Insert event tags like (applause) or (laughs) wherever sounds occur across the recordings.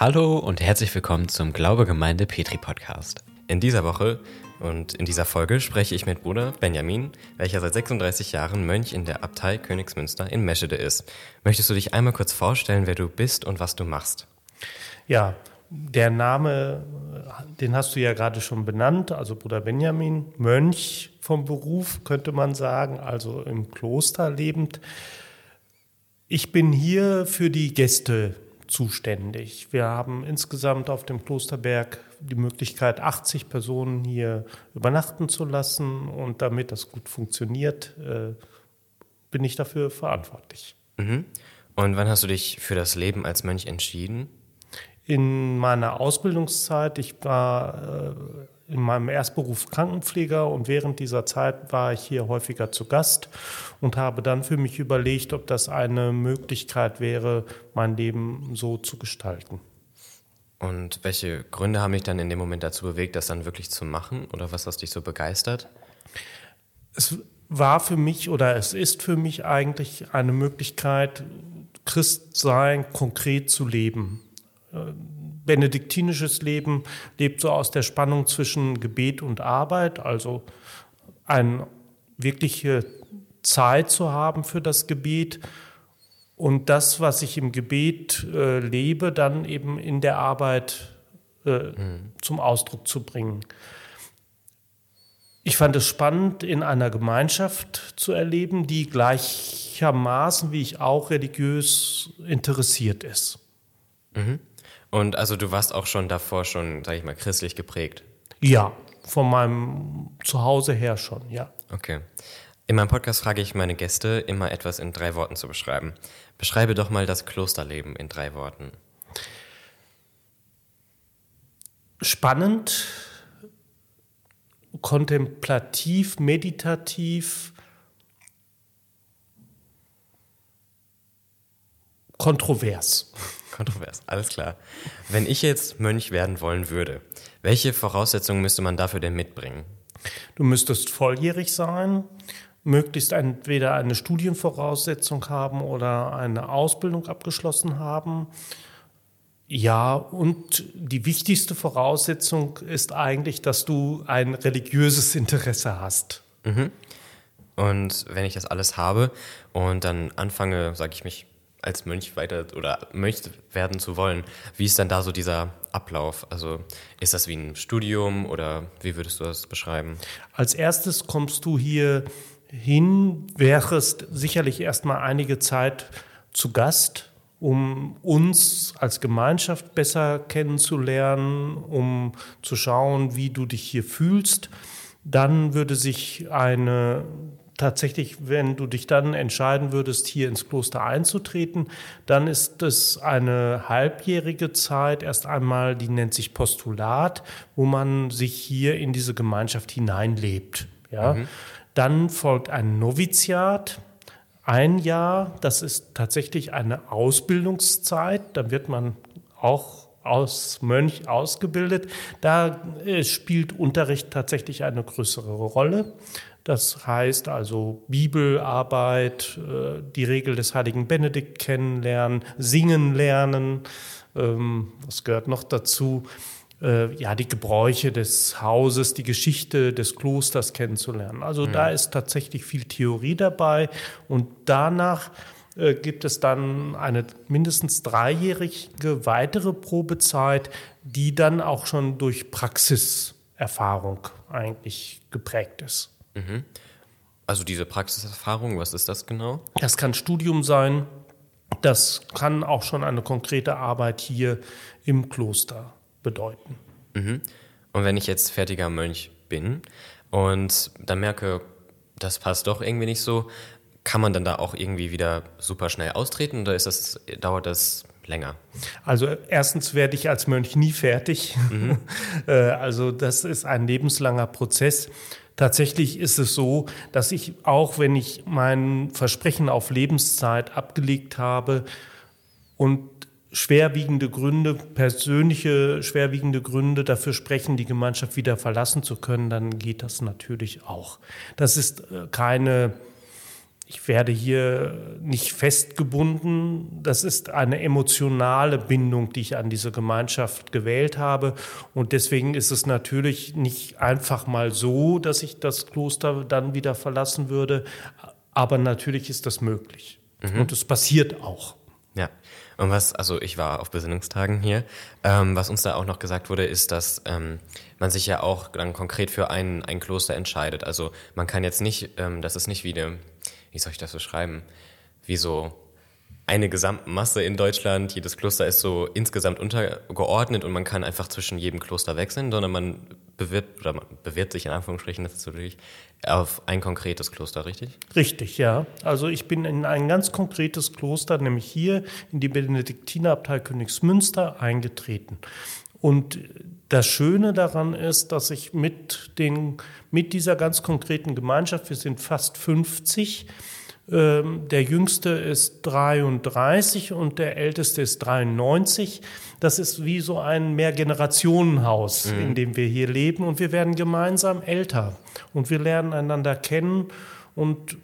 Hallo und herzlich willkommen zum Glaubegemeinde Petri Podcast. In dieser Woche und in dieser Folge spreche ich mit Bruder Benjamin, welcher seit 36 Jahren Mönch in der Abtei Königsmünster in Meschede ist. Möchtest du dich einmal kurz vorstellen, wer du bist und was du machst? Ja, der Name, den hast du ja gerade schon benannt, also Bruder Benjamin, Mönch vom Beruf, könnte man sagen, also im Kloster lebend. Ich bin hier für die Gäste zuständig. Wir haben insgesamt auf dem Klosterberg die Möglichkeit, 80 Personen hier übernachten zu lassen. Und damit das gut funktioniert, äh, bin ich dafür verantwortlich. Mhm. Und wann hast du dich für das Leben als Mönch entschieden? In meiner Ausbildungszeit, ich war äh, in meinem Erstberuf Krankenpfleger und während dieser Zeit war ich hier häufiger zu Gast und habe dann für mich überlegt, ob das eine Möglichkeit wäre, mein Leben so zu gestalten. Und welche Gründe haben dich dann in dem Moment dazu bewegt, das dann wirklich zu machen? Oder was hat dich so begeistert? Es war für mich oder es ist für mich eigentlich eine Möglichkeit, Christsein konkret zu leben benediktinisches Leben lebt so aus der Spannung zwischen Gebet und Arbeit, also eine wirkliche Zeit zu haben für das Gebet und das, was ich im Gebet äh, lebe, dann eben in der Arbeit äh, mhm. zum Ausdruck zu bringen. Ich fand es spannend, in einer Gemeinschaft zu erleben, die gleichermaßen wie ich auch religiös interessiert ist. Mhm. Und also du warst auch schon davor schon, sag ich mal, christlich geprägt? Ja, von meinem Zuhause her schon, ja. Okay. In meinem Podcast frage ich meine Gäste, immer etwas in drei Worten zu beschreiben. Beschreibe doch mal das Klosterleben in drei Worten. Spannend, kontemplativ, meditativ, kontrovers. Kontrovers, alles klar. Wenn ich jetzt Mönch werden wollen würde, welche Voraussetzungen müsste man dafür denn mitbringen? Du müsstest volljährig sein, möglichst entweder eine Studienvoraussetzung haben oder eine Ausbildung abgeschlossen haben. Ja, und die wichtigste Voraussetzung ist eigentlich, dass du ein religiöses Interesse hast. Mhm. Und wenn ich das alles habe und dann anfange, sage ich mich als Mönch weiter oder Mönch werden zu wollen. Wie ist dann da so dieser Ablauf? Also ist das wie ein Studium oder wie würdest du das beschreiben? Als erstes kommst du hier hin, wärst sicherlich erstmal einige Zeit zu Gast, um uns als Gemeinschaft besser kennenzulernen, um zu schauen, wie du dich hier fühlst. Dann würde sich eine tatsächlich, wenn du dich dann entscheiden würdest, hier ins Kloster einzutreten, dann ist es eine halbjährige Zeit, erst einmal, die nennt sich Postulat, wo man sich hier in diese Gemeinschaft hineinlebt. Ja? Mhm. Dann folgt ein Noviziat, ein Jahr, das ist tatsächlich eine Ausbildungszeit, da wird man auch aus Mönch ausgebildet. Da äh, spielt Unterricht tatsächlich eine größere Rolle. Das heißt also Bibelarbeit, äh, die Regel des heiligen Benedikt kennenlernen, singen lernen. Ähm, was gehört noch dazu? Äh, ja, die Gebräuche des Hauses, die Geschichte des Klosters kennenzulernen. Also mhm. da ist tatsächlich viel Theorie dabei und danach äh, gibt es dann eine mindestens dreijährige weitere Probezeit, die dann auch schon durch Praxiserfahrung eigentlich geprägt ist. Mhm. Also diese Praxiserfahrung, was ist das genau? Das kann Studium sein, das kann auch schon eine konkrete Arbeit hier im Kloster bedeuten. Mhm. Und wenn ich jetzt fertiger Mönch bin und dann merke, das passt doch irgendwie nicht so, kann man dann da auch irgendwie wieder super schnell austreten oder ist das, dauert das länger? Also erstens werde ich als Mönch nie fertig. Mhm. (laughs) Äh, also das ist ein lebenslanger Prozess. Tatsächlich ist es so, dass ich auch, wenn ich mein Versprechen auf Lebenszeit abgelegt habe und schwerwiegende Gründe, persönliche schwerwiegende Gründe dafür sprechen, die Gemeinschaft wieder verlassen zu können, dann geht das natürlich auch. Das ist äh, keine ich werde hier nicht festgebunden. Das ist eine emotionale Bindung, die ich an diese Gemeinschaft gewählt habe. Und deswegen ist es natürlich nicht einfach mal so, dass ich das Kloster dann wieder verlassen würde. Aber natürlich ist das möglich. Mhm. Und es passiert auch. Ja. Und was, also ich war auf Besinnungstagen hier, ähm, was uns da auch noch gesagt wurde, ist, dass ähm, man sich ja auch dann konkret für ein, ein Kloster entscheidet. Also man kann jetzt nicht, ähm, das ist nicht wie eine wie soll ich das beschreiben, wie so eine Gesamtmasse in Deutschland. Jedes Kloster ist so insgesamt untergeordnet und man kann einfach zwischen jedem Kloster wechseln, sondern man bewirbt oder man bewirbt sich in Anführungsstrichen, das ist natürlich auf ein konkretes Kloster, richtig? Richtig, ja. Also ich bin in ein ganz konkretes Kloster, nämlich hier in die Benediktinerabtei Königsmünster eingetreten. Und das Schöne daran ist, dass ich mit, den, mit dieser ganz konkreten Gemeinschaft, wir sind fast 50, ähm, der jüngste ist 33 und der älteste ist 93. Das ist wie so ein Mehrgenerationenhaus, mhm. in dem wir hier leben und wir werden gemeinsam älter und wir lernen einander kennen und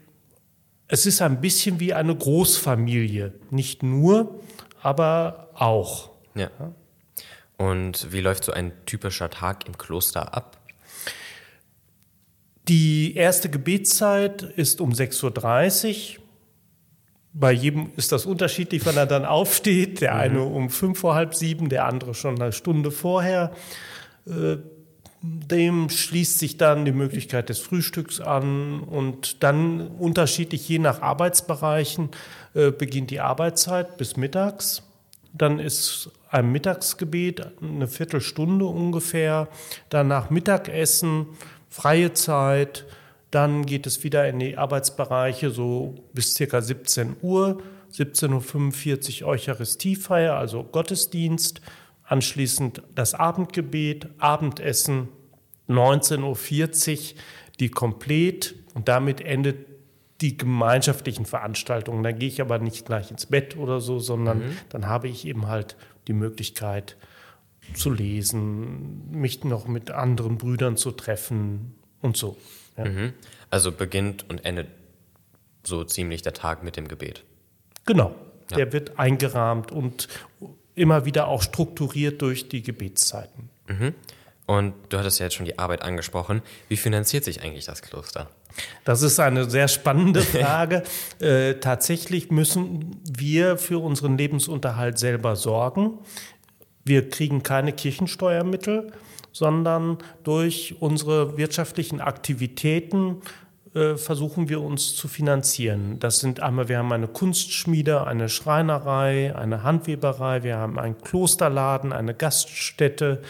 es ist ein bisschen wie eine Großfamilie, nicht nur, aber auch. Ja. Und wie läuft so ein typischer Tag im Kloster ab? Die erste Gebetszeit ist um 6.30 Uhr. Bei jedem ist das unterschiedlich, wann er dann aufsteht. Der mhm. eine um fünf vor halb sieben, der andere schon eine Stunde vorher. Äh, dem schließt sich dann die Möglichkeit des Frühstücks an und dann unterschiedlich je nach Arbeitsbereichen äh, beginnt die Arbeitszeit bis mittags. Dann ist ein Mittagsgebet, eine Viertelstunde ungefähr. Danach Mittagessen, freie Zeit. Dann geht es wieder in die Arbeitsbereiche so bis circa 17 Uhr. 17.45 Uhr Eucharistiefeier, also Gottesdienst. Anschließend das Abendgebet, Abendessen. 19.40 Uhr die Komplett. Und damit endet die gemeinschaftlichen Veranstaltungen. Dann gehe ich aber nicht gleich ins Bett oder so, sondern mhm. dann habe ich eben halt die Möglichkeit zu lesen, mich noch mit anderen Brüdern zu treffen und so. Ja. Mhm. Also beginnt und endet so ziemlich der Tag mit dem Gebet. Genau. Ja. Der wird eingerahmt und immer wieder auch strukturiert durch die Gebetszeiten. Mhm. Und du hattest ja jetzt schon die Arbeit angesprochen. Wie finanziert sich eigentlich das Kloster? Das ist eine sehr spannende (laughs) Frage. äh, tatsächlich müssen wir für unseren Lebensunterhalt selber sorgen. Wir kriegen keine Kirchensteuermittel, sondern durch unsere wirtschaftlichen Aktivitäten äh, versuchen wir uns zu finanzieren. Das sind einmal, wir haben eine Kunstschmiede, eine Schreinerei, eine Handweberei, wir haben einen Klosterladen, eine Gaststätte,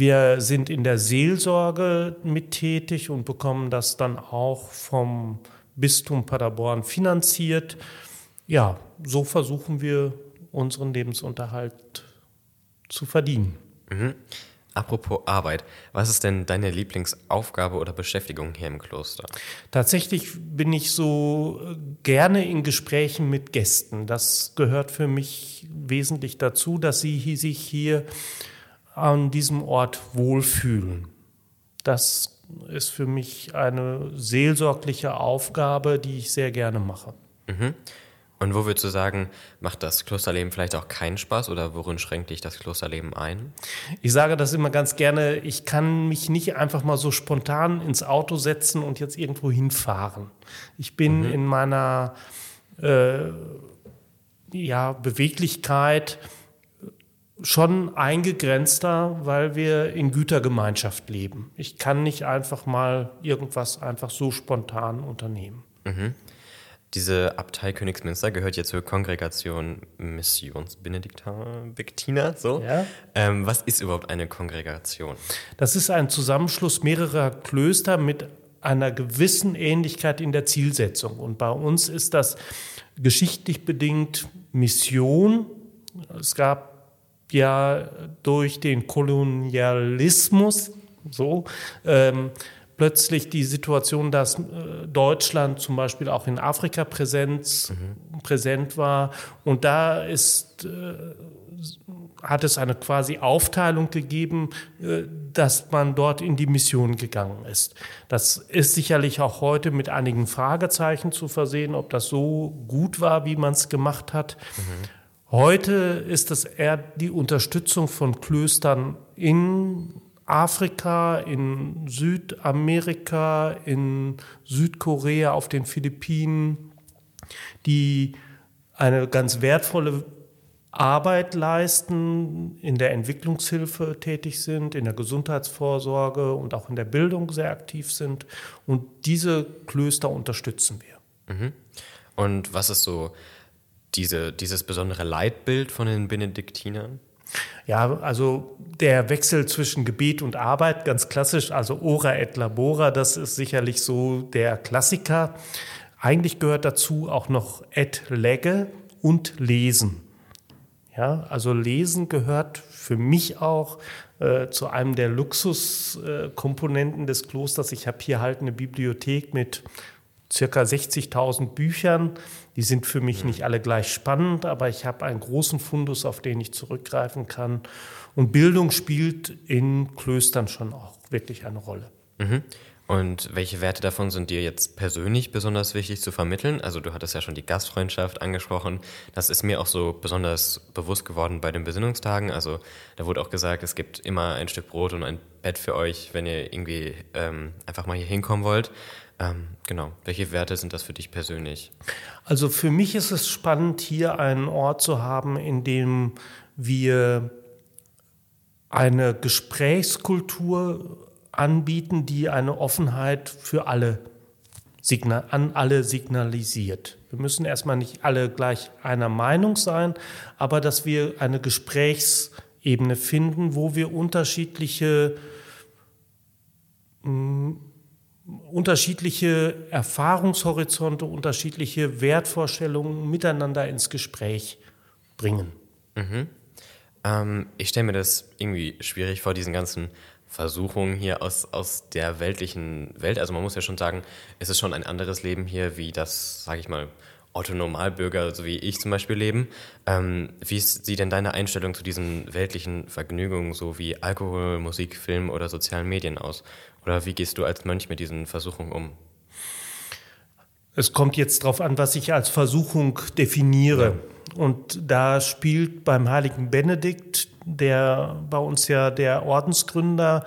wir sind in der Seelsorge mit tätig und bekommen das dann auch vom Bistum Paderborn finanziert. Ja, so versuchen wir unseren Lebensunterhalt zu verdienen. Mhm. Apropos Arbeit, was ist denn deine Lieblingsaufgabe oder Beschäftigung hier im Kloster? Tatsächlich bin ich so gerne in Gesprächen mit Gästen. Das gehört für mich wesentlich dazu, dass sie sich hier an diesem Ort wohlfühlen. Das ist für mich eine seelsorgliche Aufgabe, die ich sehr gerne mache. Mhm. Und wo würdest du sagen, macht das Klosterleben vielleicht auch keinen Spaß oder worin schränkt dich das Klosterleben ein? Ich sage das immer ganz gerne, ich kann mich nicht einfach mal so spontan ins Auto setzen und jetzt irgendwo hinfahren. Ich bin mhm. in meiner äh, ja, Beweglichkeit schon eingegrenzter, weil wir in Gütergemeinschaft leben. Ich kann nicht einfach mal irgendwas einfach so spontan unternehmen. Mhm. Diese Abtei Königsmünster gehört jetzt zur Kongregation Missionsbenediktiner. So. Ja. Ähm, was ist überhaupt eine Kongregation? Das ist ein Zusammenschluss mehrerer Klöster mit einer gewissen Ähnlichkeit in der Zielsetzung. Und bei uns ist das geschichtlich bedingt Mission. Es gab ja durch den Kolonialismus so ähm, plötzlich die Situation, dass äh, Deutschland zum Beispiel auch in Afrika Präsenz, mhm. präsent war. Und da ist äh, hat es eine quasi Aufteilung gegeben, äh, dass man dort in die Mission gegangen ist. Das ist sicherlich auch heute mit einigen Fragezeichen zu versehen, ob das so gut war, wie man es gemacht hat. Mhm. Heute ist es eher die Unterstützung von Klöstern in Afrika, in Südamerika, in Südkorea, auf den Philippinen, die eine ganz wertvolle Arbeit leisten, in der Entwicklungshilfe tätig sind, in der Gesundheitsvorsorge und auch in der Bildung sehr aktiv sind. Und diese Klöster unterstützen wir. Mhm. Und was ist so diese, dieses besondere Leitbild von den Benediktinern? Ja, also der Wechsel zwischen Gebet und Arbeit, ganz klassisch, also Ora et Labora, das ist sicherlich so der Klassiker. Eigentlich gehört dazu auch noch et Lege und Lesen. Ja, also Lesen gehört für mich auch äh, zu einem der Luxuskomponenten äh, des Klosters. Ich habe hier halt eine Bibliothek mit circa 60.000 Büchern. Die sind für mich nicht alle gleich spannend, aber ich habe einen großen Fundus, auf den ich zurückgreifen kann. Und Bildung spielt in Klöstern schon auch wirklich eine Rolle. Mhm. Und welche Werte davon sind dir jetzt persönlich besonders wichtig zu vermitteln? Also du hattest ja schon die Gastfreundschaft angesprochen. Das ist mir auch so besonders bewusst geworden bei den Besinnungstagen. Also da wurde auch gesagt, es gibt immer ein Stück Brot und ein Bett für euch, wenn ihr irgendwie ähm, einfach mal hier hinkommen wollt. Ähm, genau. Welche Werte sind das für dich persönlich? Also für mich ist es spannend, hier einen Ort zu haben, in dem wir eine Gesprächskultur anbieten, die eine Offenheit für alle an alle signalisiert. Wir müssen erstmal nicht alle gleich einer Meinung sein, aber dass wir eine Gesprächsebene finden, wo wir unterschiedliche mh, mm, unterschiedliche Erfahrungshorizonte, unterschiedliche Wertvorstellungen miteinander ins Gespräch bringen. Mhm. Ähm, ich stelle mir das irgendwie schwierig vor, diesen ganzen Versuchung hier aus, aus der weltlichen Welt. Also man muss ja schon sagen, es ist schon ein anderes Leben hier, wie das, sage ich mal, Otto-Normalbürger, so wie ich zum Beispiel, leben. Ähm, wie ist sie denn deine Einstellung zu diesen weltlichen Vergnügungen, so wie Alkohol, Musik, Film oder sozialen Medien aus? Oder wie gehst du als Mönch mit diesen Versuchungen um? Es kommt jetzt darauf an, was ich als Versuchung definiere. Ja. Und da spielt beim heiligen Benedikt der bei uns ja der Ordensgründer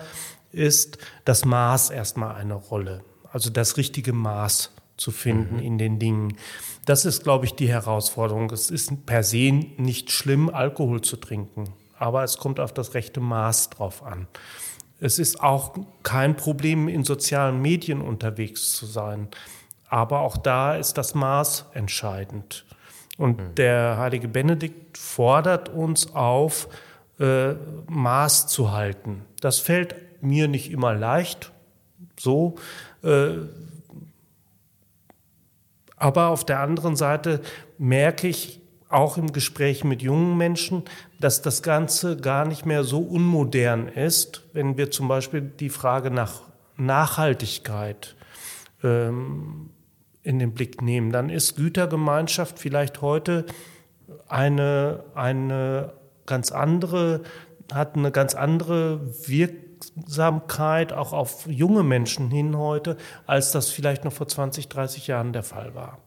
ist, das Maß erstmal eine Rolle. Also das richtige Maß zu finden mhm. in den Dingen. Das ist, glaube ich, die Herausforderung. Es ist per se nicht schlimm, Alkohol zu trinken, aber es kommt auf das rechte Maß drauf an. Es ist auch kein Problem, in sozialen Medien unterwegs zu sein. Aber auch da ist das Maß entscheidend. Und mhm. der heilige Benedikt fordert uns auf, äh, Maß zu halten. Das fällt mir nicht immer leicht, so. Äh, aber auf der anderen Seite merke ich auch im Gespräch mit jungen Menschen, dass das Ganze gar nicht mehr so unmodern ist, wenn wir zum Beispiel die Frage nach Nachhaltigkeit ähm, in den Blick nehmen. Dann ist Gütergemeinschaft vielleicht heute eine, eine ganz andere, hat eine ganz andere Wirksamkeit auch auf junge Menschen hin heute, als das vielleicht noch vor 20, 30 Jahren der Fall war.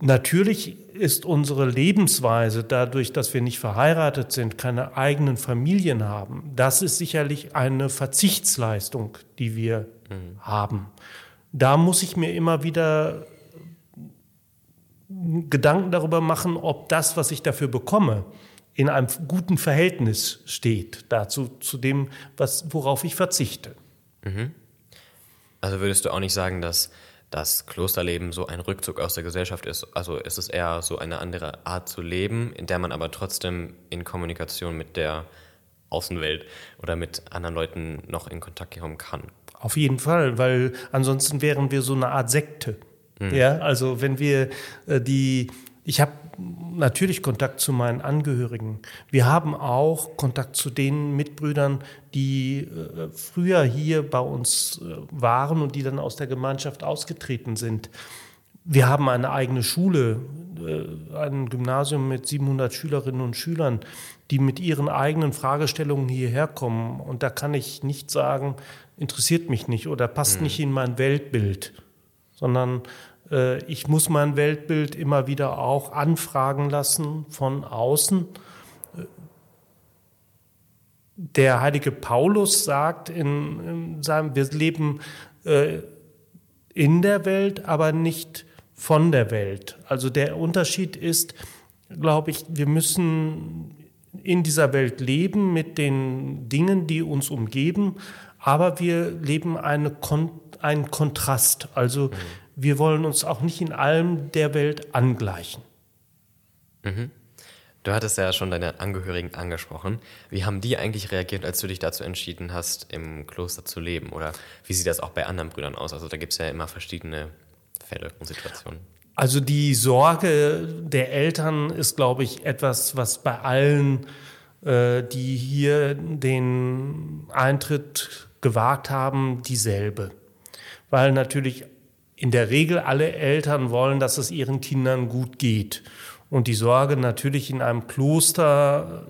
Natürlich ist unsere Lebensweise dadurch, dass wir nicht verheiratet sind, keine eigenen Familien haben, das ist sicherlich eine Verzichtsleistung, die wir mhm. haben. Da muss ich mir immer wieder Gedanken darüber machen, ob das, was ich dafür bekomme, in einem guten Verhältnis steht dazu, zu dem, was, worauf ich verzichte. Mhm. Also würdest du auch nicht sagen, dass das Klosterleben so ein Rückzug aus der Gesellschaft ist? Also ist es eher so eine andere Art zu leben, in der man aber trotzdem in Kommunikation mit der Außenwelt oder mit anderen Leuten noch in Kontakt kommen kann? Auf jeden Fall, weil ansonsten wären wir so eine Art Sekte. Mhm. Ja, also wenn wir äh, die, ich habe natürlich Kontakt zu meinen Angehörigen. Wir haben auch Kontakt zu den Mitbrüdern, die äh, früher hier bei uns äh, waren und die dann aus der Gemeinschaft ausgetreten sind. wir haben eine eigene Schule, äh, ein Gymnasium mit 700 Schülerinnen und Schülern, die mit ihren eigenen Fragestellungen hierher kommen. Und da kann ich nicht sagen, interessiert mich nicht oder passt mhm. nicht in mein Weltbild, sondern ich muss mein Weltbild immer wieder auch anfragen lassen von außen. Der heilige Paulus sagt in, in seinem, wir leben äh, in der Welt, aber nicht von der Welt. Also der Unterschied ist, glaube ich, wir müssen in dieser Welt leben mit den Dingen, die uns umgeben, aber wir leben eine Kon einen Kontrast. Also mhm. Wir wollen uns auch nicht in allem der Welt angleichen. Mhm. Du hattest ja schon deine Angehörigen angesprochen. Wie haben die eigentlich reagiert, als du dich dazu entschieden hast, im Kloster zu leben? Oder wie sieht das auch bei anderen Brüdern aus? Also da gibt es ja immer verschiedene Fälle und Situationen. Also die Sorge der Eltern ist, glaube ich, etwas, was bei allen, äh, die hier den Eintritt gewagt haben, dieselbe. Weil natürlich in der Regel alle Eltern wollen, dass es ihren Kindern gut geht. Und die Sorge natürlich in einem Kloster,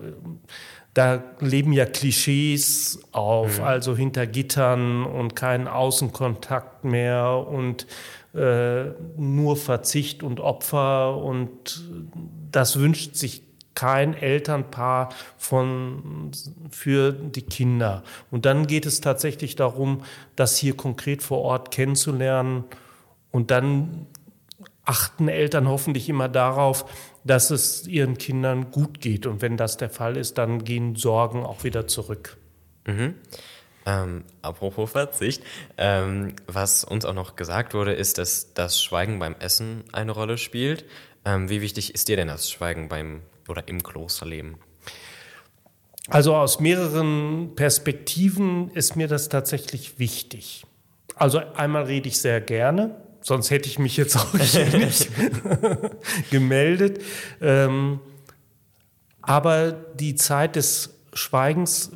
da leben ja Klischees auf, mhm. also hinter Gittern und keinen Außenkontakt mehr und äh, nur Verzicht und Opfer. Und das wünscht sich kein Elternpaar von, für die Kinder. Und dann geht es tatsächlich darum, das hier konkret vor Ort kennenzulernen und dann achten Eltern hoffentlich immer darauf, dass es ihren Kindern gut geht. Und wenn das der Fall ist, dann gehen Sorgen auch wieder zurück. Mhm. Ähm, apropos Verzicht, ähm, was uns auch noch gesagt wurde, ist, dass das Schweigen beim Essen eine Rolle spielt. Ähm, wie wichtig ist dir denn das Schweigen beim oder im Klosterleben? Also aus mehreren Perspektiven ist mir das tatsächlich wichtig. Also einmal rede ich sehr gerne, sonst hätte ich mich jetzt auch (laughs) nicht (laughs) gemeldet. Ähm, aber die Zeit des Schweigens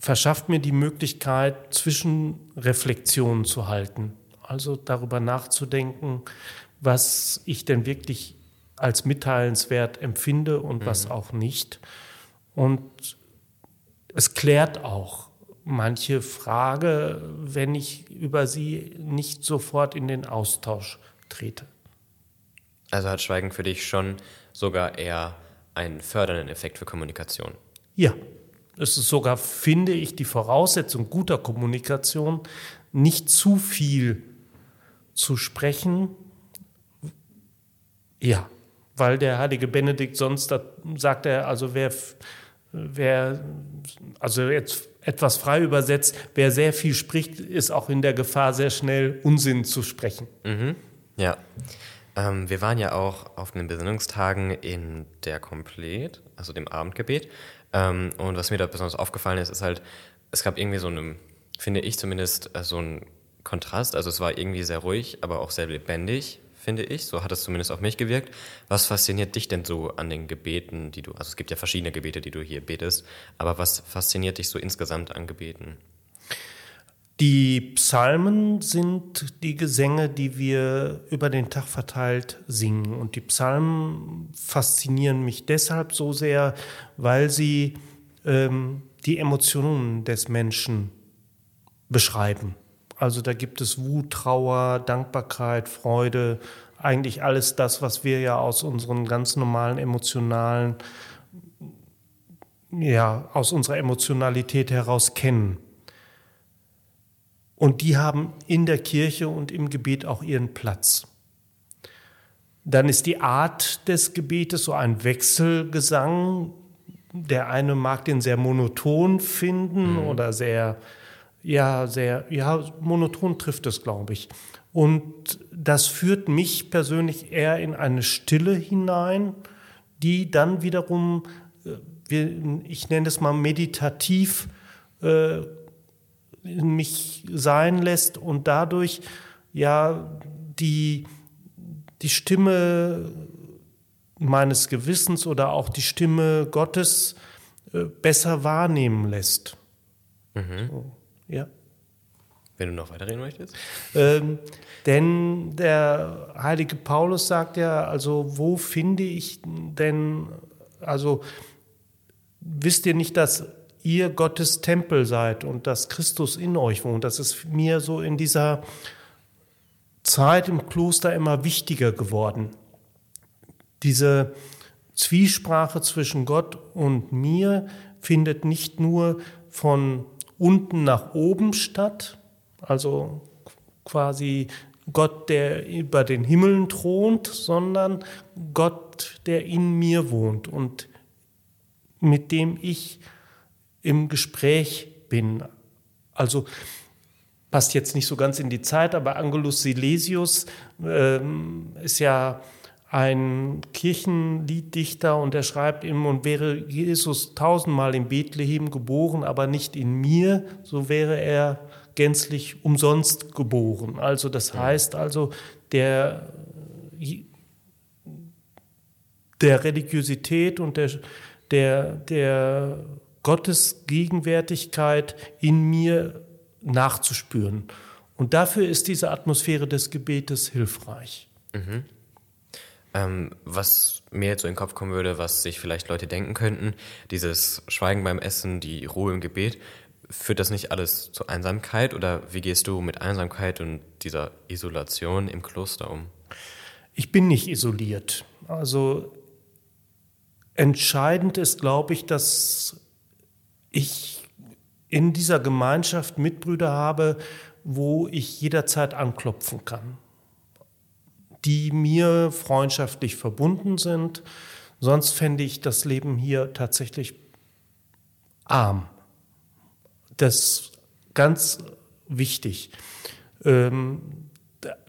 verschafft mir die Möglichkeit, Zwischenreflexionen zu halten. Also darüber nachzudenken, was ich denn wirklich als mitteilenswert empfinde und mhm. was auch nicht. Und es klärt auch manche Frage, wenn ich über sie nicht sofort in den Austausch trete. Also hat Schweigen für dich schon sogar eher einen fördernden Effekt für Kommunikation? Ja, es ist sogar, finde ich, die Voraussetzung guter Kommunikation, nicht zu viel zu sprechen. Ja, weil der heilige Benedikt sonst, da sagt er, also wer, wer, also jetzt etwas frei übersetzt, wer sehr viel spricht, ist auch in der Gefahr, sehr schnell Unsinn zu sprechen. Mhm. Ja. Ähm, wir waren ja auch auf den Besinnungstagen in der Komplet, also dem Abendgebet. Ähm, und was mir da besonders aufgefallen ist, ist halt, es gab irgendwie so eine, finde ich zumindest, äh, so einen Kontrast. Also es war irgendwie sehr ruhig, aber auch sehr lebendig finde ich. So hat es zumindest auf mich gewirkt. Was fasziniert dich denn so an den Gebeten, die du, also es gibt ja verschiedene Gebete, die du hier betest, aber was fasziniert dich so insgesamt an Gebeten? Die Psalmen sind die Gesänge, die wir über den Tag verteilt singen. Und die Psalmen faszinieren mich deshalb so sehr, weil sie ähm, die Emotionen des Menschen beschreiben. Also da gibt es Wut, Trauer, Dankbarkeit, Freude, eigentlich alles das, was wir ja aus unseren ganz normalen emotionalen, ja, aus unserer Emotionalität heraus kennen. Und die haben in der Kirche und im Gebet auch ihren Platz. Dann ist die Art des Gebetes so ein Wechselgesang. Der eine mag den sehr monoton finden mhm. oder sehr ja, sehr, ja, monoton trifft es, glaube ich. Und das führt mich persönlich eher in eine Stille hinein, die dann wiederum, äh, ich nenne es mal meditativ, äh, mich sein lässt und dadurch ja die, die Stimme meines Gewissens oder auch die Stimme Gottes äh, besser wahrnehmen lässt. Mhm. So. Ja. wenn du noch weiterreden möchtest. Ähm, denn der heilige Paulus sagt ja, also wo finde ich denn, also wisst ihr nicht, dass ihr Gottes Tempel seid und dass Christus in euch wohnt? Das ist mir so in dieser Zeit im Kloster immer wichtiger geworden. Diese Zwiesprache zwischen Gott und mir findet nicht nur von unten nach oben statt, also quasi Gott, der über den Himmeln thront, sondern Gott, der in mir wohnt und mit dem ich im Gespräch bin. Also passt jetzt nicht so ganz in die Zeit, aber Angelus Silesius ähm, ist ja ein Kirchenlieddichter und er schreibt ihm, und wäre Jesus tausendmal in Bethlehem geboren, aber nicht in mir, so wäre er gänzlich umsonst geboren. Also das heißt also, der, der Religiosität und der, der, der Gottesgegenwärtigkeit in mir nachzuspüren. Und dafür ist diese Atmosphäre des Gebetes hilfreich. Mhm. Ähm, was mir jetzt so in den Kopf kommen würde, was sich vielleicht Leute denken könnten, dieses Schweigen beim Essen, die Ruhe im Gebet, führt das nicht alles zu Einsamkeit oder wie gehst du mit Einsamkeit und dieser Isolation im Kloster um? Ich bin nicht isoliert. Also entscheidend ist, glaube ich, dass ich in dieser Gemeinschaft Mitbrüder habe, wo ich jederzeit anklopfen kann die mir freundschaftlich verbunden sind. Sonst fände ich das Leben hier tatsächlich arm. Das ist ganz wichtig. Ähm,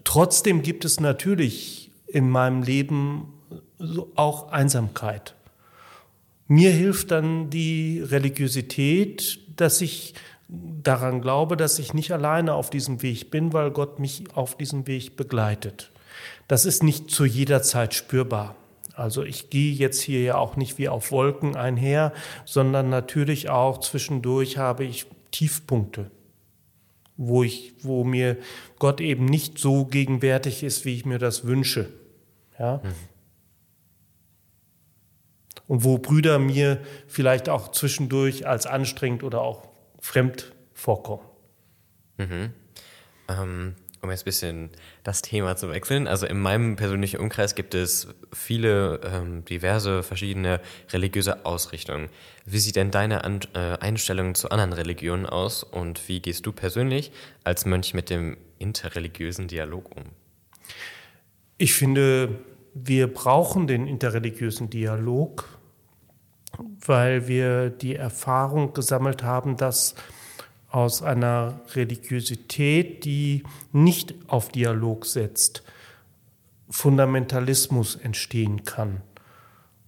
trotzdem gibt es natürlich in meinem Leben auch Einsamkeit. Mir hilft dann die Religiosität, dass ich daran glaube, dass ich nicht alleine auf diesem Weg bin, weil Gott mich auf diesem Weg begleitet. Das ist nicht zu jeder Zeit spürbar. Also ich gehe jetzt hier ja auch nicht wie auf Wolken einher, sondern natürlich auch zwischendurch habe ich Tiefpunkte, wo ich, wo mir Gott eben nicht so gegenwärtig ist, wie ich mir das wünsche. Ja? Mhm. Und wo Brüder mir vielleicht auch zwischendurch als anstrengend oder auch fremd vorkommen. Mhm. Ähm, um jetzt ein bisschen das Thema zu wechseln. Also in meinem persönlichen Umkreis gibt es viele ähm, diverse verschiedene religiöse Ausrichtungen. Wie sieht denn deine An äh, Einstellung zu anderen Religionen aus und wie gehst du persönlich als Mönch mit dem interreligiösen Dialog um? Ich finde, wir brauchen den interreligiösen Dialog, weil wir die Erfahrung gesammelt haben, dass aus einer Religiosität, die nicht auf Dialog setzt, Fundamentalismus entstehen kann.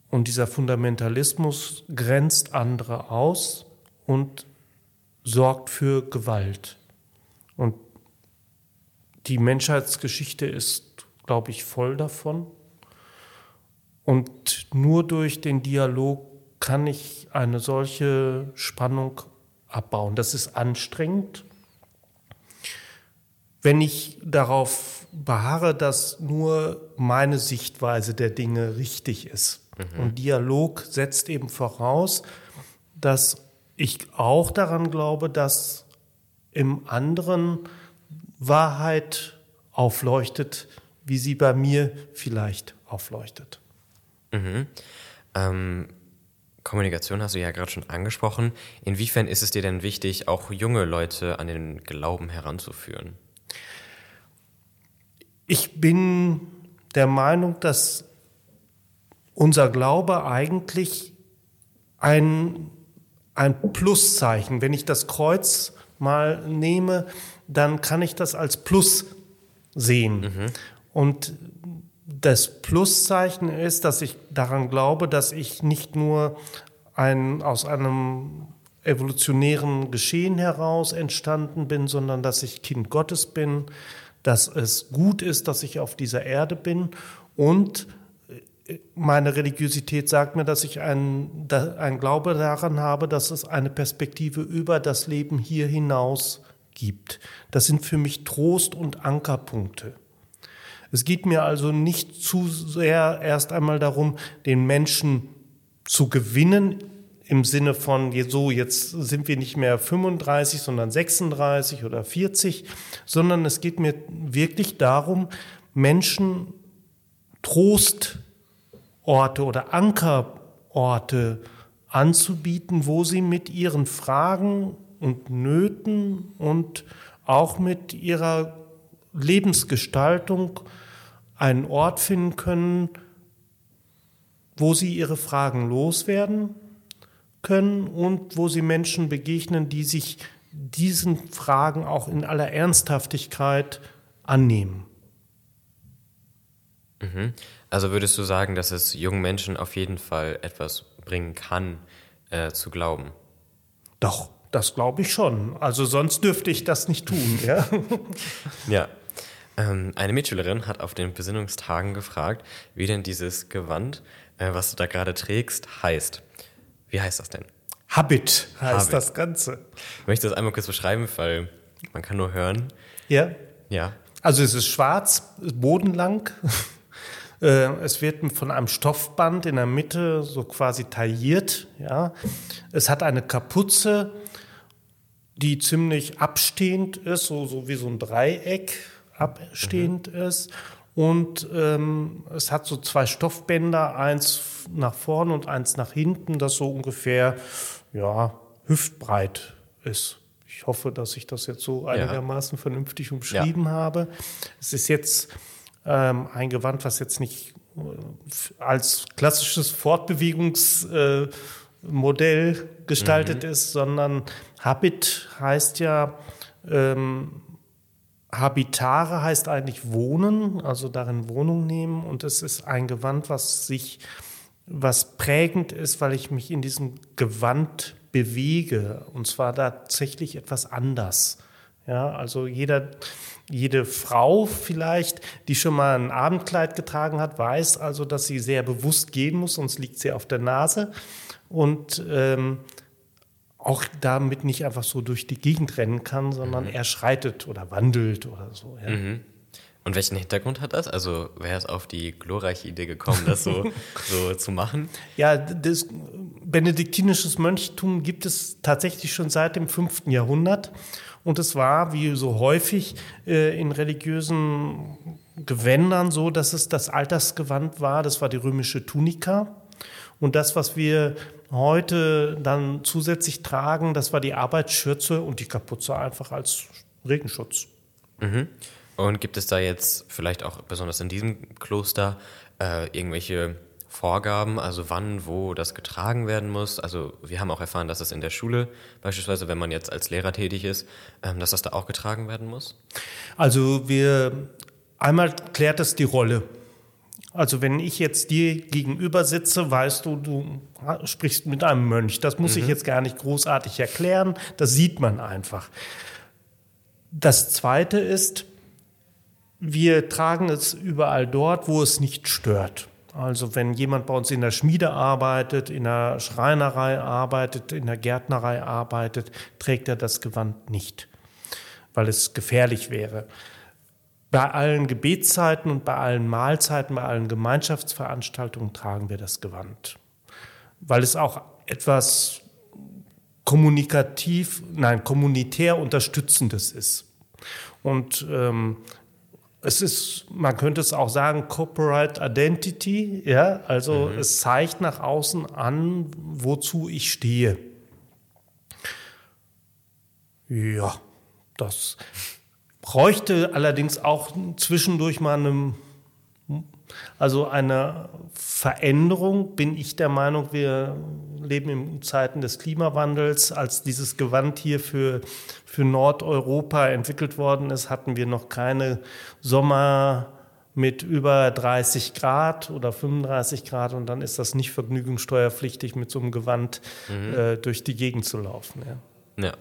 Und dieser Fundamentalismus grenzt andere aus und sorgt für Gewalt. Und die Menschheitsgeschichte ist, glaube ich, voll davon. Und nur durch den Dialog kann ich eine solche Spannung abbauen. Das ist anstrengend. Wenn ich darauf beharre, dass nur meine Sichtweise der Dinge richtig ist. Mhm. Und Dialog setzt eben voraus, dass ich auch daran glaube, dass im anderen Wahrheit aufleuchtet, wie sie bei mir vielleicht aufleuchtet. Mhm. Ähm, Kommunikation hast du ja gerade schon angesprochen. Inwiefern ist es dir denn wichtig, auch junge Leute an den Glauben heranzuführen? Ich bin der Meinung, dass unser Glaube eigentlich ein, ein Pluszeichen, wenn ich das Kreuz mal nehme, dann kann ich das als Plus sehen. Mhm. Und das Pluszeichen ist, dass ich daran glaube, dass ich nicht nur ein, aus einem evolutionären Geschehen heraus entstanden bin, sondern dass ich Kind Gottes bin, dass es gut ist, dass ich auf dieser Erde bin und meine Religiosität sagt mir, dass ich einen, einen Glaube daran habe, dass es eine Perspektive über das Leben hier hinaus gibt. Das sind für mich Trost- und Ankerpunkte. Es geht mir also nicht zu sehr erst einmal darum, den Menschen zu gewinnen im Sinne von, so, jetzt sind wir nicht mehr 35, sondern 36 oder 40, sondern es geht mir wirklich darum, Menschen Trostorte oder Ankerorte anzubieten, wo sie mit ihren Fragen und Nöten und auch mit ihrer Lebensgestaltung einen Ort finden können, wo sie ihre Fragen loswerden können und wo sie Menschen begegnen, die sich diesen Fragen auch in aller Ernsthaftigkeit annehmen. Mhm. Also würdest du sagen, dass es jungen Menschen auf jeden Fall etwas bringen kann, äh, zu glauben? Doch, das glaube ich schon. Also sonst dürfte ich das nicht tun. Ja. (laughs) ja. Ähm, eine Mitschülerin hat auf den Besinnungstagen gefragt, wie denn dieses Gewand, äh, was du da gerade trägst, heißt. Wie heißt das denn? Habit heißt Habit. das Ganze. Ich möchte das einmal kurz beschreiben, weil man kann nur hören. Ja. Ja. Also es ist schwarz, bodenlang. (laughs) Äh, es wird von einem Stoffband in der Mitte so quasi tailliert. Ja. Es hat eine Kapuze, die ziemlich abstehend ist, so, so wie so ein Dreieck abstehend mhm. ist. Und ähm, es hat so zwei Stoffbänder, eins nach vorne und eins nach hinten, das so ungefähr ja, hüftbreit ist. Ich hoffe, dass ich das jetzt so einigermaßen ja. vernünftig umschrieben ja. habe. Es ist jetzt ähm, ein Gewand, was jetzt nicht äh, als klassisches Fortbewegungsmodell äh, gestaltet mhm. ist, sondern Habit heißt ja ähm, Habitare heißt eigentlich wohnen, also darin Wohnung nehmen. Und es ist ein Gewand, was sich, was prägend ist, weil ich mich in diesem Gewand bewege. Und zwar tatsächlich etwas anders. Ja, also jeder, jede Frau vielleicht, die schon mal ein Abendkleid getragen hat, weiß also, dass sie sehr bewusst gehen muss, sonst liegt sie auf der Nase. Und ähm, auch damit nicht einfach so durch die Gegend rennen kann, sondern mhm. er schreitet oder wandelt oder so. Ja. Mhm. Und welchen Hintergrund hat das? Also wer ist auf die glorreiche Idee gekommen, das so, (laughs) so zu machen? Ja, das benediktinisches Mönchtum gibt es tatsächlich schon seit dem 5. Jahrhundert. Und es war, wie so häufig äh, in religiösen Gewändern, so, dass es das Altersgewand war. Das war die römische Tunika. Und das, was wir heute dann zusätzlich tragen, das war die Arbeitsschürze und die Kapuze einfach als Regenschutz. Mhm. Und gibt es da jetzt vielleicht auch besonders in diesem Kloster äh, irgendwelche Vorgaben, also wann, wo das getragen werden muss? Also wir haben auch erfahren, dass es in der Schule beispielsweise, wenn man jetzt als Lehrer tätig ist, ähm, dass das da auch getragen werden muss? Also wir einmal klärt es die Rolle. Also wenn ich jetzt dir gegenüber sitze, weißt du, du sprichst mit einem Mönch. Das muss mhm. ich jetzt gar nicht großartig erklären. Das sieht man einfach. Das Zweite ist, wir tragen es überall dort, wo es nicht stört. Also wenn jemand bei uns in der Schmiede arbeitet, in der Schreinerei arbeitet, in der Gärtnerei arbeitet, trägt er das Gewand nicht, weil es gefährlich wäre bei allen Gebetszeiten und bei allen Mahlzeiten, bei allen Gemeinschaftsveranstaltungen tragen wir das Gewand, weil es auch etwas kommunikativ, nein, kommunitär unterstützendes ist. Und ähm, es ist, man könnte es auch sagen, Corporate Identity, ja, also mhm. es zeigt nach außen an, wozu ich stehe. Ja, das bräuchte allerdings auch zwischendurch mal eine, also eine Veränderung, bin ich der Meinung, wir leben in Zeiten des Klimawandels. Als dieses Gewand hier für, für Nordeuropa entwickelt worden ist, hatten wir noch keine Sommer mit über 30 Grad oder 35 Grad und dann ist das nicht vergnügungssteuerpflichtig, mit so einem Gewand mhm. äh, durch die Gegend zu laufen. Ja. ja.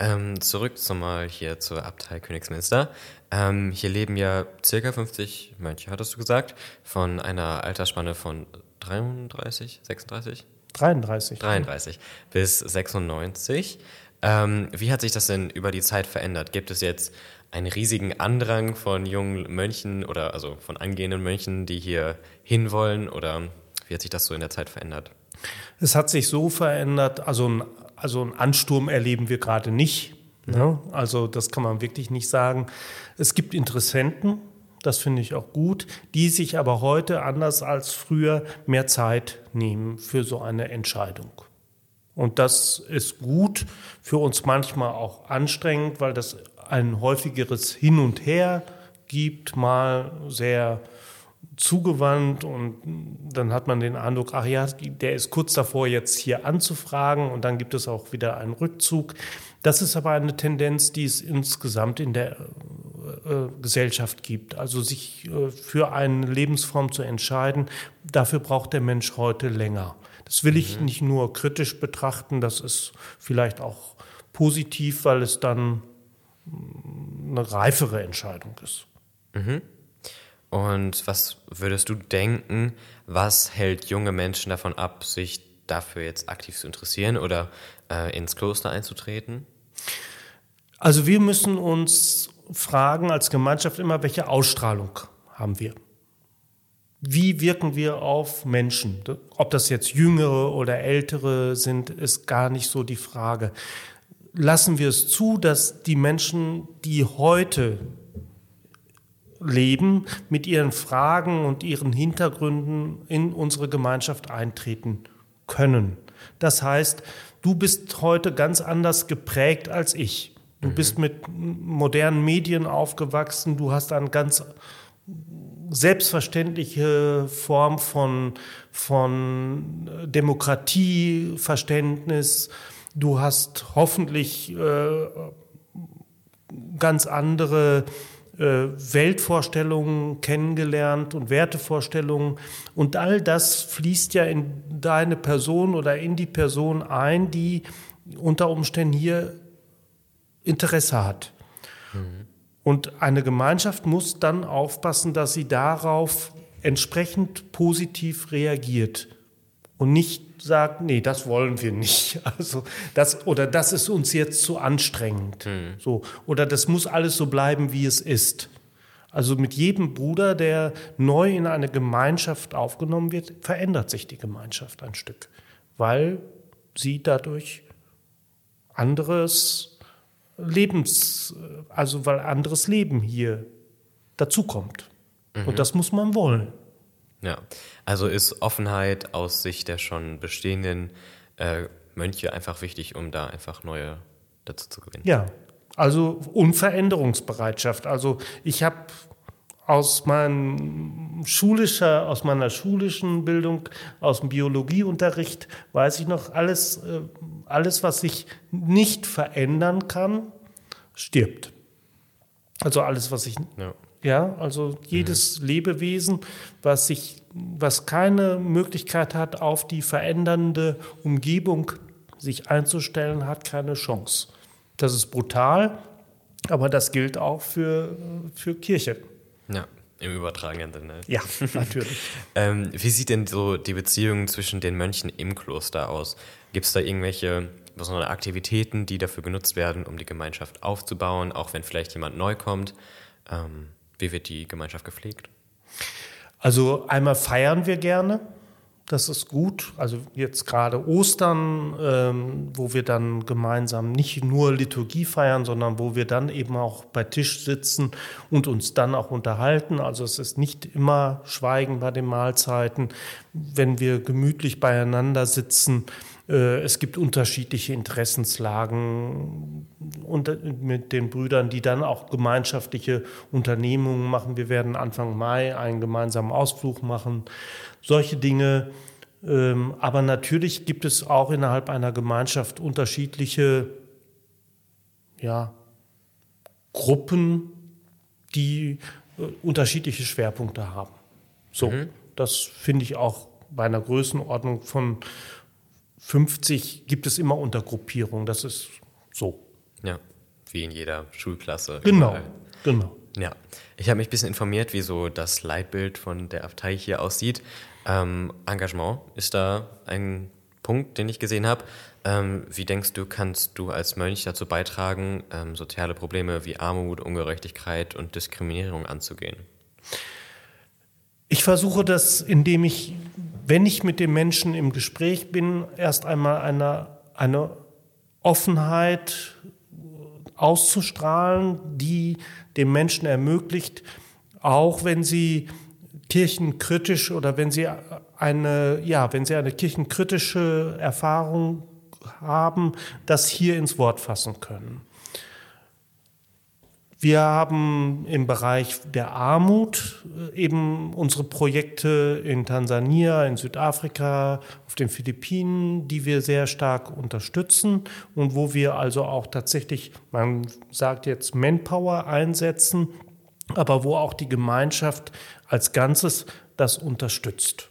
Ähm, zurück zumal hier zur Abtei Königsmünster. Ähm, hier leben ja circa 50 Mönche, hattest du gesagt, von einer Altersspanne von 33, 36? 33. 33 bis 96. Ähm, wie hat sich das denn über die Zeit verändert? Gibt es jetzt einen riesigen Andrang von jungen Mönchen oder also von angehenden Mönchen, die hier hinwollen? Oder wie hat sich das so in der Zeit verändert? Es hat sich so verändert, also ein, also ein Ansturm erleben wir gerade nicht. Ne? Also das kann man wirklich nicht sagen. Es gibt Interessenten, das finde ich auch gut, die sich aber heute anders als früher mehr Zeit nehmen für so eine Entscheidung. Und das ist gut, für uns manchmal auch anstrengend, weil das ein häufigeres Hin und Her gibt, mal sehr zugewandt und dann hat man den Eindruck, ach ja, der ist kurz davor, jetzt hier anzufragen und dann gibt es auch wieder einen Rückzug. Das ist aber eine Tendenz, die es insgesamt in der äh, Gesellschaft gibt. Also sich äh, für eine Lebensform zu entscheiden, dafür braucht der Mensch heute länger. Das will ich mhm. nicht nur kritisch betrachten, das ist vielleicht auch positiv, weil es dann mm, eine reifere Entscheidung ist. Mhm. Und was würdest du denken, was hält junge Menschen davon ab, sich dafür jetzt aktiv zu interessieren oder äh, ins Kloster einzutreten? Also wir müssen uns fragen als Gemeinschaft immer, welche Ausstrahlung haben wir? Wie wirken wir auf Menschen? Ob das jetzt jüngere oder ältere sind, ist gar nicht so die Frage. Lassen wir es zu, dass die Menschen, die heute leben, mit ihren Fragen und ihren Hintergründen in unsere Gemeinschaft eintreten können. Das heißt, du bist heute ganz anders geprägt als ich. Du mhm. bist mit modernen Medien aufgewachsen, du hast eine ganz selbstverständliche Form von, von Demokratieverständnis. Du hast hoffentlich äh, ganz andere Weltvorstellungen kennengelernt und Wertevorstellungen. Und all das fließt ja in deine Person oder in die Person ein, die unter Umständen hier Interesse hat. Mhm. Und eine Gemeinschaft muss dann aufpassen, dass sie darauf entsprechend positiv reagiert und nicht sagt, nee, das wollen wir nicht. (laughs) Also das oder das ist uns jetzt zu anstrengend. Mhm. So oder das muss alles so bleiben, wie es ist. Also mit jedem Bruder, der neu in eine Gemeinschaft aufgenommen wird, verändert sich die Gemeinschaft ein Stück, weil sie dadurch anderes Lebens, also weil anderes Leben hier dazukommt. Mhm. Und das muss man wollen. Ja, also ist Offenheit aus Sicht der schon bestehenden äh, Mönche einfach wichtig, um da einfach neue dazu zu gewinnen. Ja, also Unveränderungsbereitschaft. Also ich habe aus, mein schulischer, aus meiner schulischen Bildung, aus dem Biologieunterricht, weiß ich noch, alles, äh, alles, was sich nicht verändern kann, stirbt. Also alles, was sich. Ja. Ja also jedes mhm. Lebewesen, was sich, was keine Möglichkeit hat, auf die verändernde Umgebung sich einzustellen, hat keine Chance. Das ist brutal, aber das gilt auch für, für Kirche. Ja, im übertragenen Sinne. Ja, natürlich. (laughs) ähm, wie sieht denn so die Beziehung zwischen den Mönchen im Kloster aus? Gibt es da irgendwelche besondere Aktivitäten, die dafür genutzt werden, um die Gemeinschaft aufzubauen, auch wenn vielleicht jemand neu kommt? Ähm, wie wird die Gemeinschaft gepflegt? Also einmal feiern wir gerne das ist gut. Also jetzt gerade Ostern, ähm, wo wir dann gemeinsam nicht nur Liturgie feiern, sondern wo wir dann eben auch bei Tisch sitzen und uns dann auch unterhalten. Also es ist nicht immer Schweigen bei den Mahlzeiten, wenn wir gemütlich beieinander sitzen. Äh, es gibt unterschiedliche Interessenslagen mit den Brüdern, die dann auch gemeinschaftliche Unternehmungen machen. Wir werden Anfang Mai einen gemeinsamen Ausflug machen solche Dinge. Ähm, aber natürlich gibt es auch innerhalb einer Gemeinschaft unterschiedliche ja, Gruppen, die äh, unterschiedliche Schwerpunkte haben. So, mhm. das finde ich auch bei einer Größenordnung von 50 gibt es immer Untergruppierungen. Das ist so. Ja, wie in jeder Schulklasse. Genau, überall. genau. Ja, ich habe mich ein bisschen informiert, wie so das Leitbild von der Abtei hier aussieht. Ähm, Engagement ist da ein Punkt, den ich gesehen habe. Ähm, wie denkst du, kannst du als Mönch dazu beitragen, ähm, soziale Probleme wie Armut, Ungerechtigkeit und Diskriminierung anzugehen? Ich versuche das, indem ich, wenn ich mit dem Menschen im Gespräch bin, erst einmal eine, eine Offenheit auszustrahlen, die dem Menschen ermöglicht, auch wenn sie kirchenkritisch oder wenn sie eine, ja, wenn sie eine kirchenkritische Erfahrung haben, das hier ins Wort fassen können. Wir haben im Bereich der Armut äh, eben unsere Projekte in Tansania, in Südafrika, auf den Philippinen, die wir sehr stark unterstützen und wo wir also auch tatsächlich, man sagt jetzt Manpower einsetzen, aber wo auch die Gemeinschaft als Ganzes das unterstützt.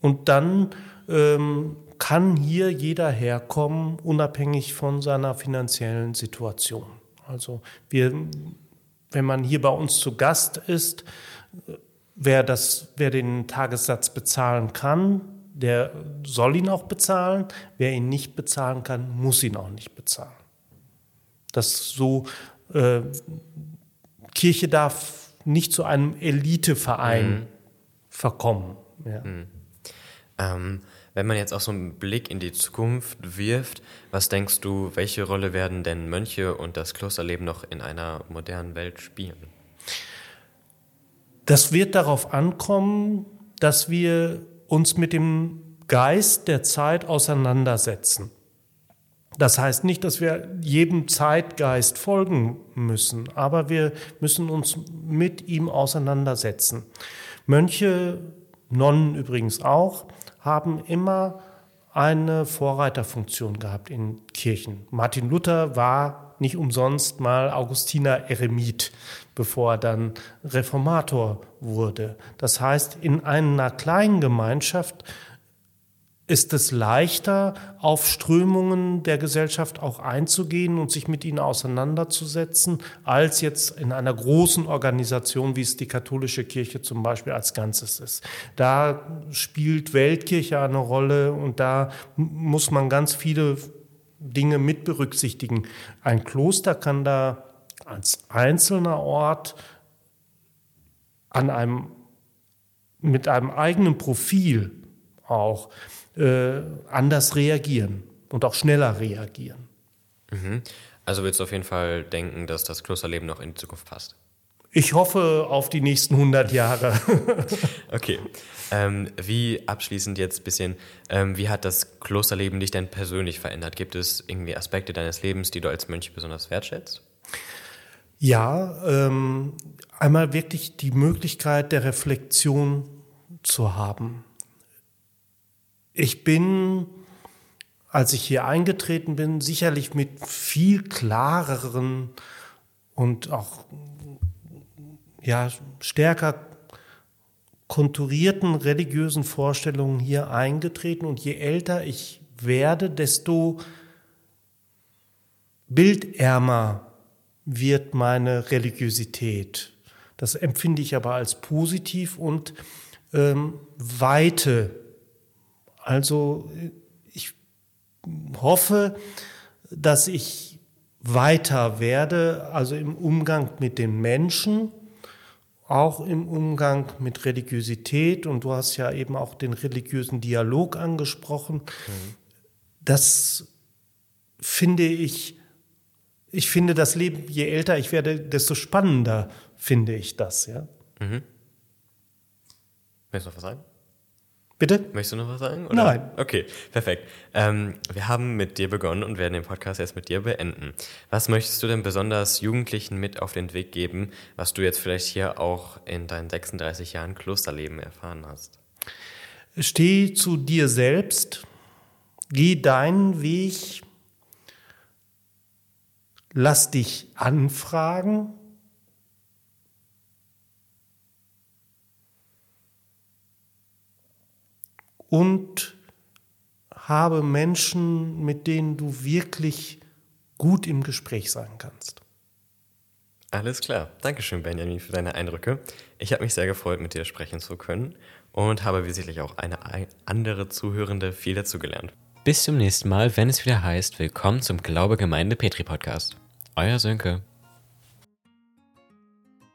Und dann ähm, kann hier jeder herkommen, unabhängig von seiner finanziellen Situation. Also wir, wenn man hier bei uns zu Gast ist, wer, das, wer den Tagessatz bezahlen kann, der soll ihn auch bezahlen. Wer ihn nicht bezahlen kann, muss ihn auch nicht bezahlen. Das so, äh, Kirche darf nicht zu einem Eliteverein mhm. verkommen. Ja. Mhm. Ähm, wenn man jetzt auch so einen Blick in die Zukunft wirft, was denkst du, welche Rolle werden denn Mönche und das Klosterleben noch in einer modernen Welt spielen? Das wird darauf ankommen, dass wir uns mit dem Geist der Zeit auseinandersetzen. Das heißt nicht, dass wir jedem Zeitgeist folgen müssen, aber wir müssen uns mit ihm auseinandersetzen. Mönche, Nonnen übrigens auch, haben immer eine Vorreiterfunktion gehabt in Kirchen. Martin Luther war nicht umsonst mal Augustiner Eremit, bevor er dann Reformator wurde. Das heißt, in einer kleinen Gemeinschaft ist es leichter, auf Strömungen der Gesellschaft auch einzugehen und sich mit ihnen auseinanderzusetzen, als jetzt in einer großen Organisation, wie es die katholische Kirche zum Beispiel als Ganzes ist. Da spielt Weltkirche eine Rolle und da muss man ganz viele Dinge mit berücksichtigen. Ein Kloster kann da als einzelner Ort an einem, mit einem eigenen Profil auch äh, anders reagieren und auch schneller reagieren. Mhm. Also willst du auf jeden Fall denken, dass das Klosterleben noch in die Zukunft passt? Ich hoffe auf die nächsten 100 Jahre. (laughs) okay. Ähm, wie abschließend jetzt ein bisschen, ähm, wie hat das Klosterleben dich denn persönlich verändert? Gibt es irgendwie Aspekte deines Lebens, die du als Mönch besonders wertschätzt? Ja, ähm, einmal wirklich die Möglichkeit der Reflexion zu haben. Ich bin, als ich hier eingetreten bin, sicherlich mit viel klareren und auch ja, stärker konturierten religiösen Vorstellungen hier eingetreten. Und je älter ich werde, desto bildärmer wird meine Religiosität. Das empfinde ich aber als positiv und ähm, Weite also ich hoffe, dass ich weiter werde, also im Umgang mit den Menschen, auch im Umgang mit Religiosität. Und du hast ja eben auch den religiösen Dialog angesprochen. Mhm. Das finde ich, ich finde das Leben, je älter ich werde, desto spannender finde ich das. Ja. Mhm. Willst du noch was sagen? Bitte? Möchtest du noch was sagen? Oder? Nein. Okay, perfekt. Ähm, wir haben mit dir begonnen und werden den Podcast jetzt mit dir beenden. Was möchtest du denn besonders Jugendlichen mit auf den Weg geben, was du jetzt vielleicht hier auch in deinen 36 Jahren Klosterleben erfahren hast? Steh zu dir selbst, geh deinen Weg, lass dich anfragen und habe Menschen, mit denen du wirklich gut im Gespräch sein kannst. Alles klar. Dankeschön, Benjamin, für deine Eindrücke. Ich habe mich sehr gefreut, mit dir sprechen zu können und habe wie sicherlich auch eine andere Zuhörende viel dazu gelernt. Bis zum nächsten Mal, wenn es wieder heißt, willkommen zum Glaube Gemeinde Petri Podcast. Euer Sönke.